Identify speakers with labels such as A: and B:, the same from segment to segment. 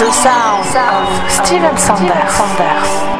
A: the sound of Steven Sanders.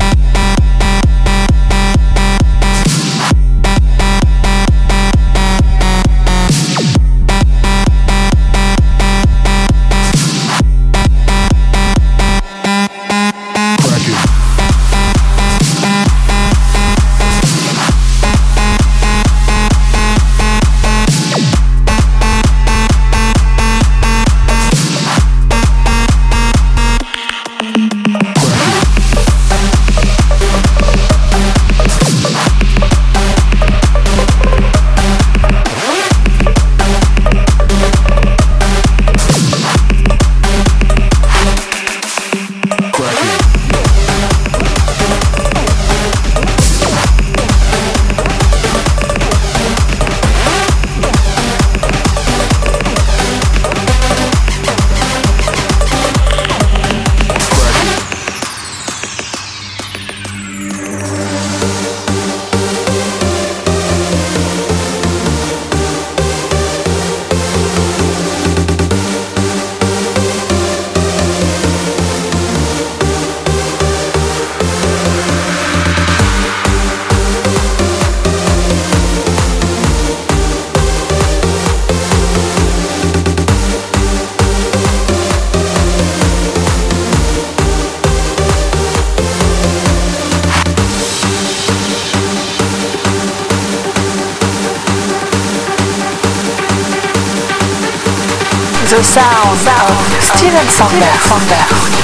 A: Sound of Steven Sander.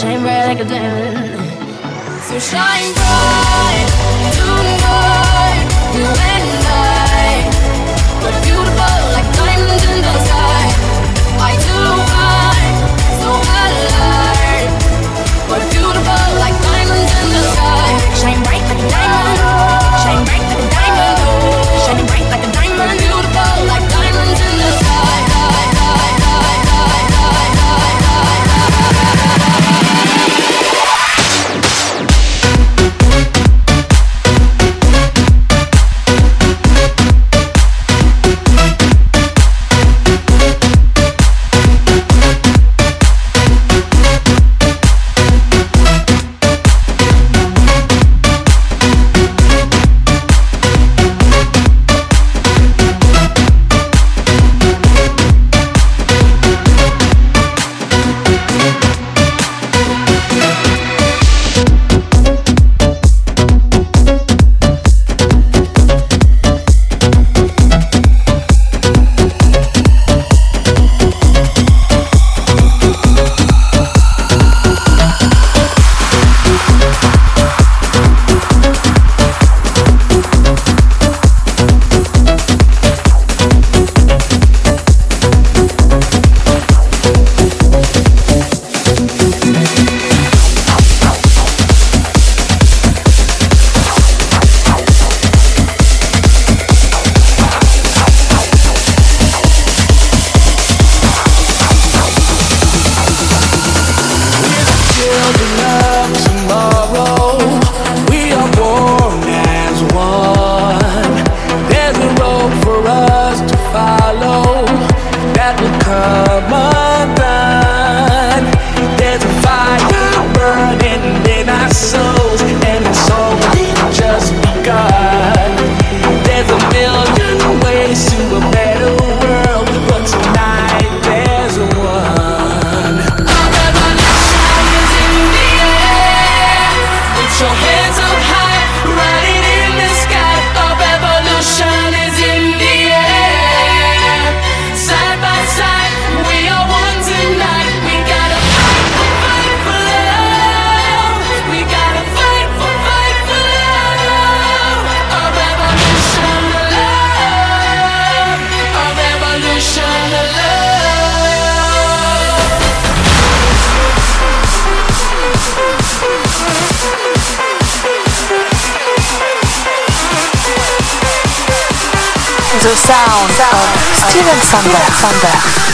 B: Shine bright like a diamond. So shine bright tonight.
C: You and I. all love.
B: Steven Sander.
D: Sander.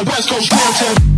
D: West Coast
B: content.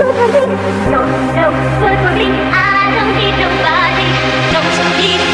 B: No, no, words will be. I don't need nobody. Don't you need?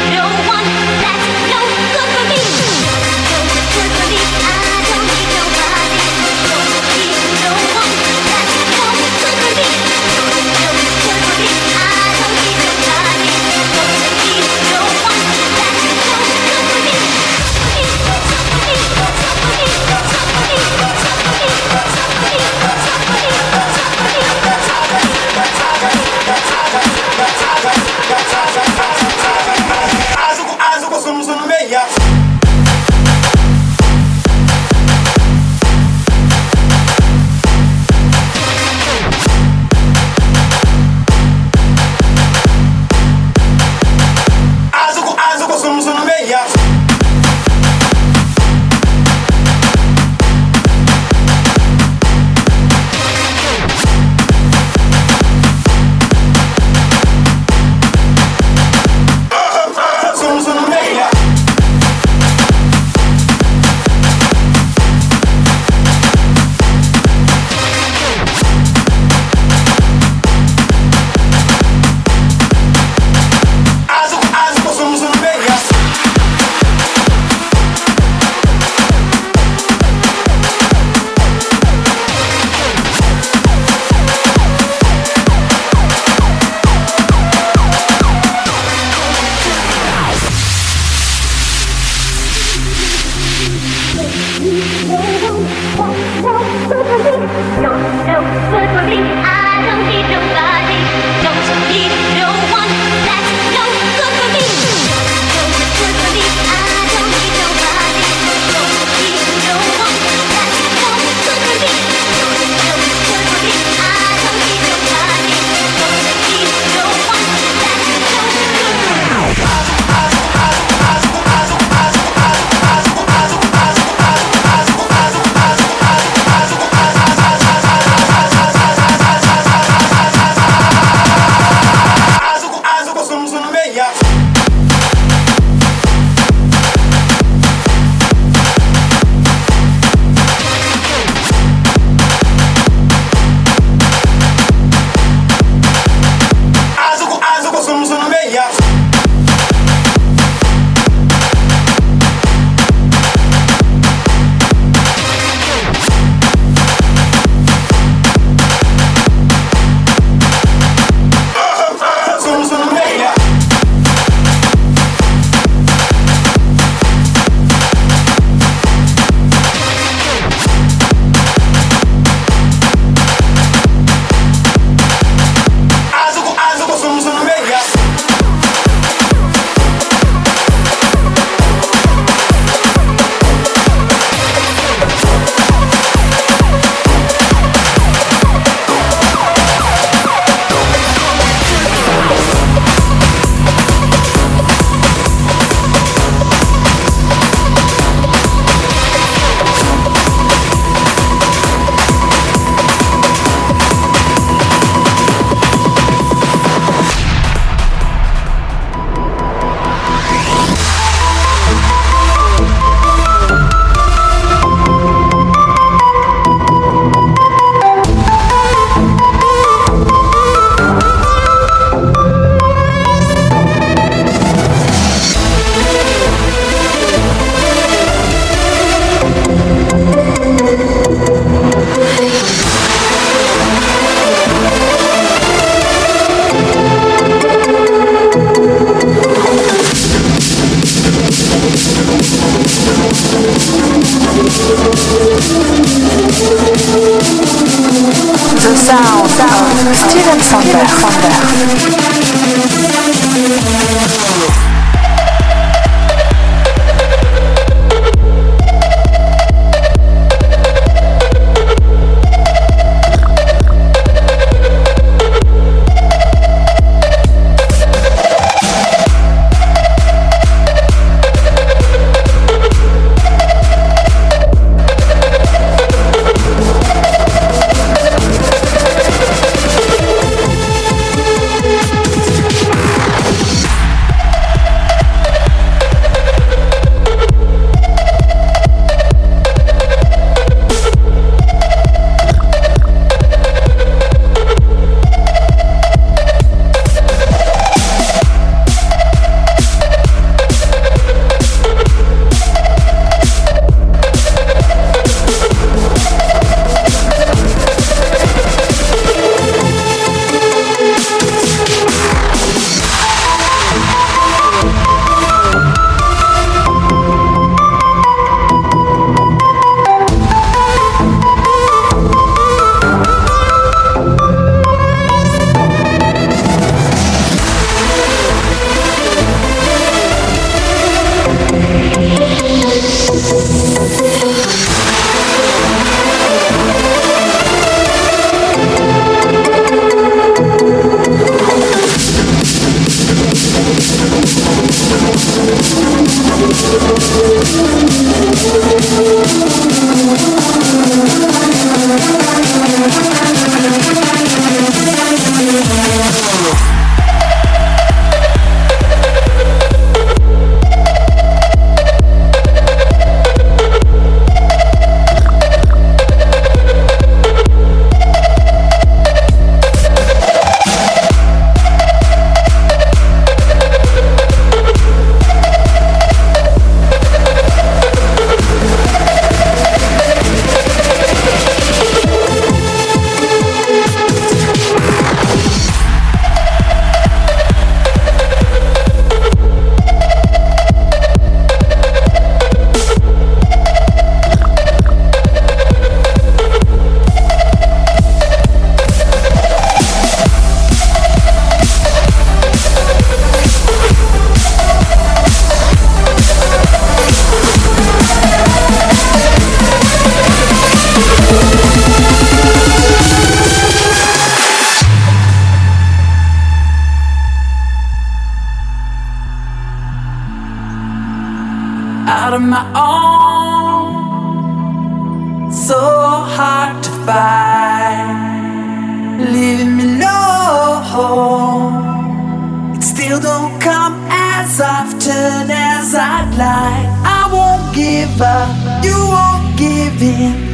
B: as often as I'd like. I won't give up, you won't give in.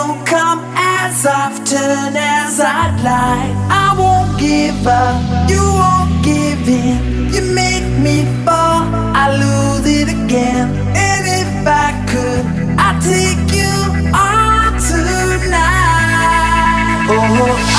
B: don't come as often as I'd like. I won't give up, you won't give in. You make me fall, I lose it again. And if I could, I'd take you on tonight. Oh.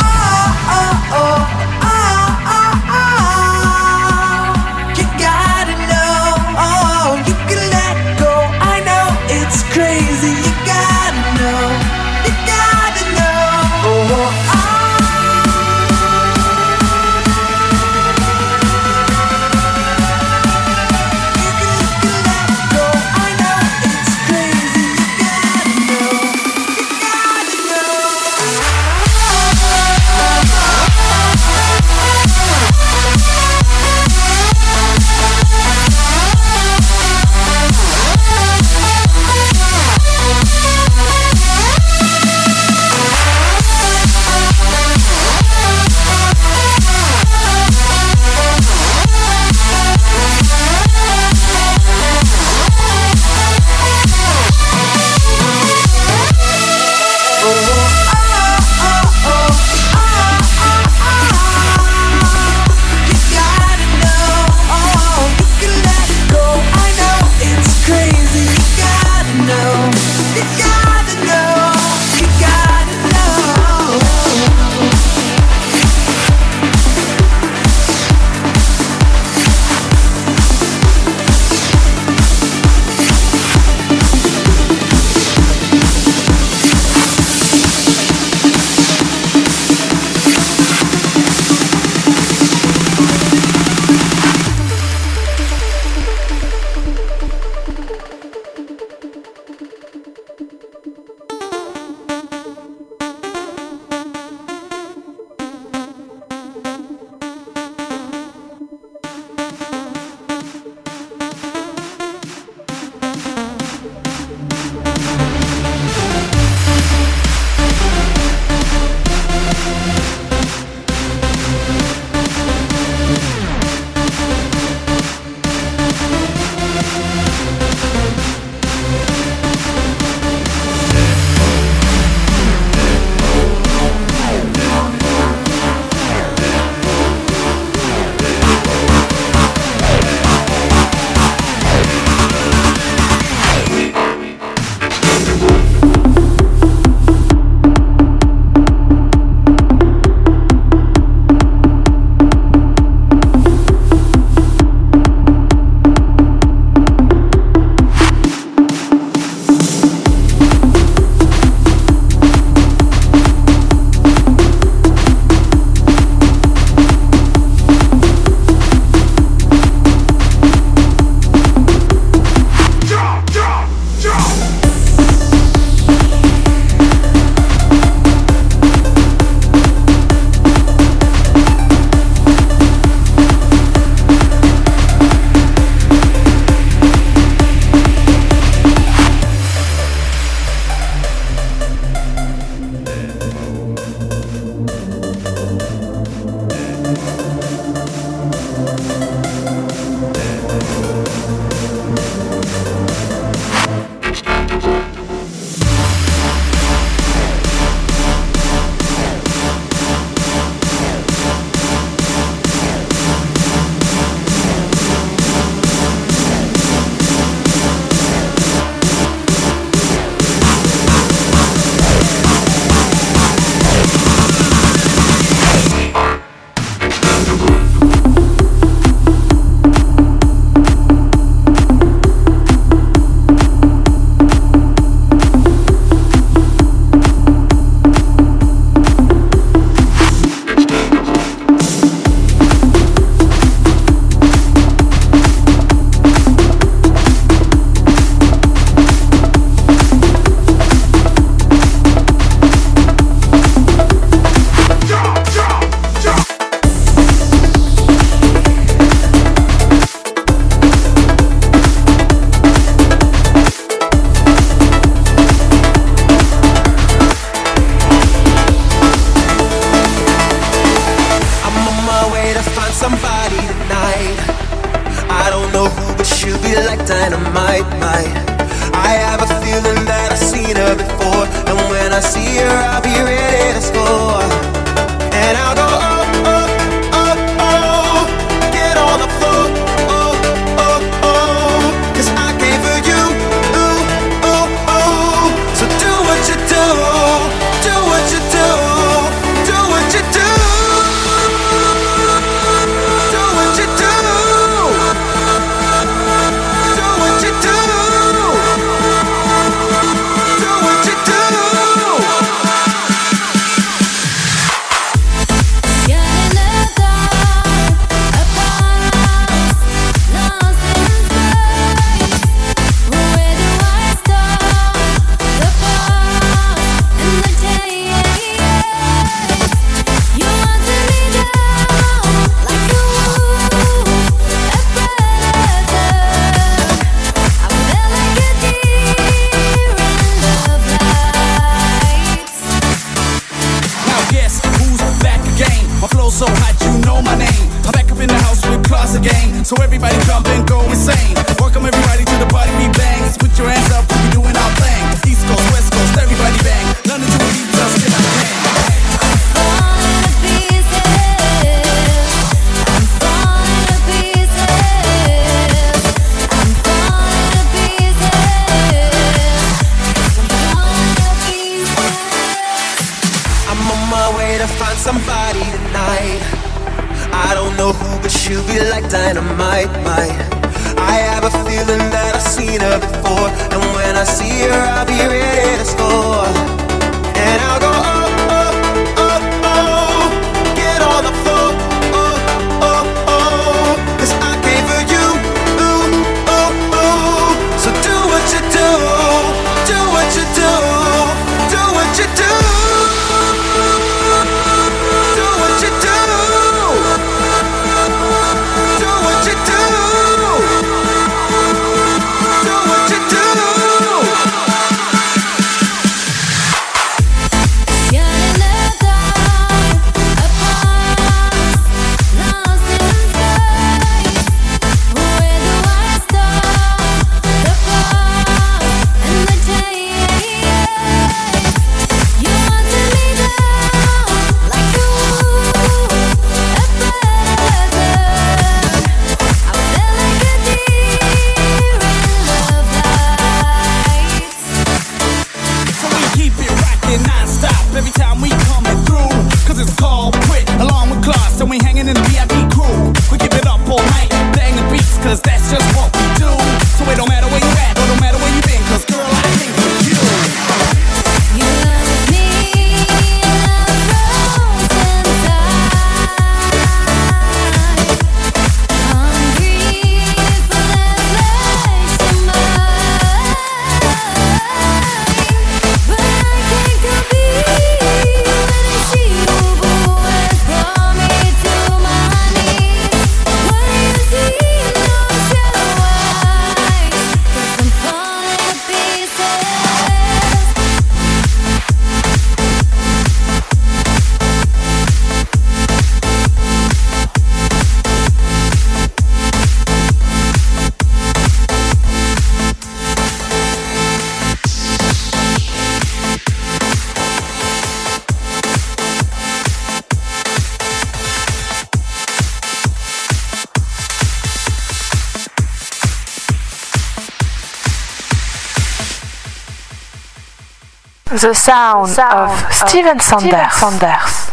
E: the sound, the
F: sound of,
A: of Steven Sanders. Steven Sanders.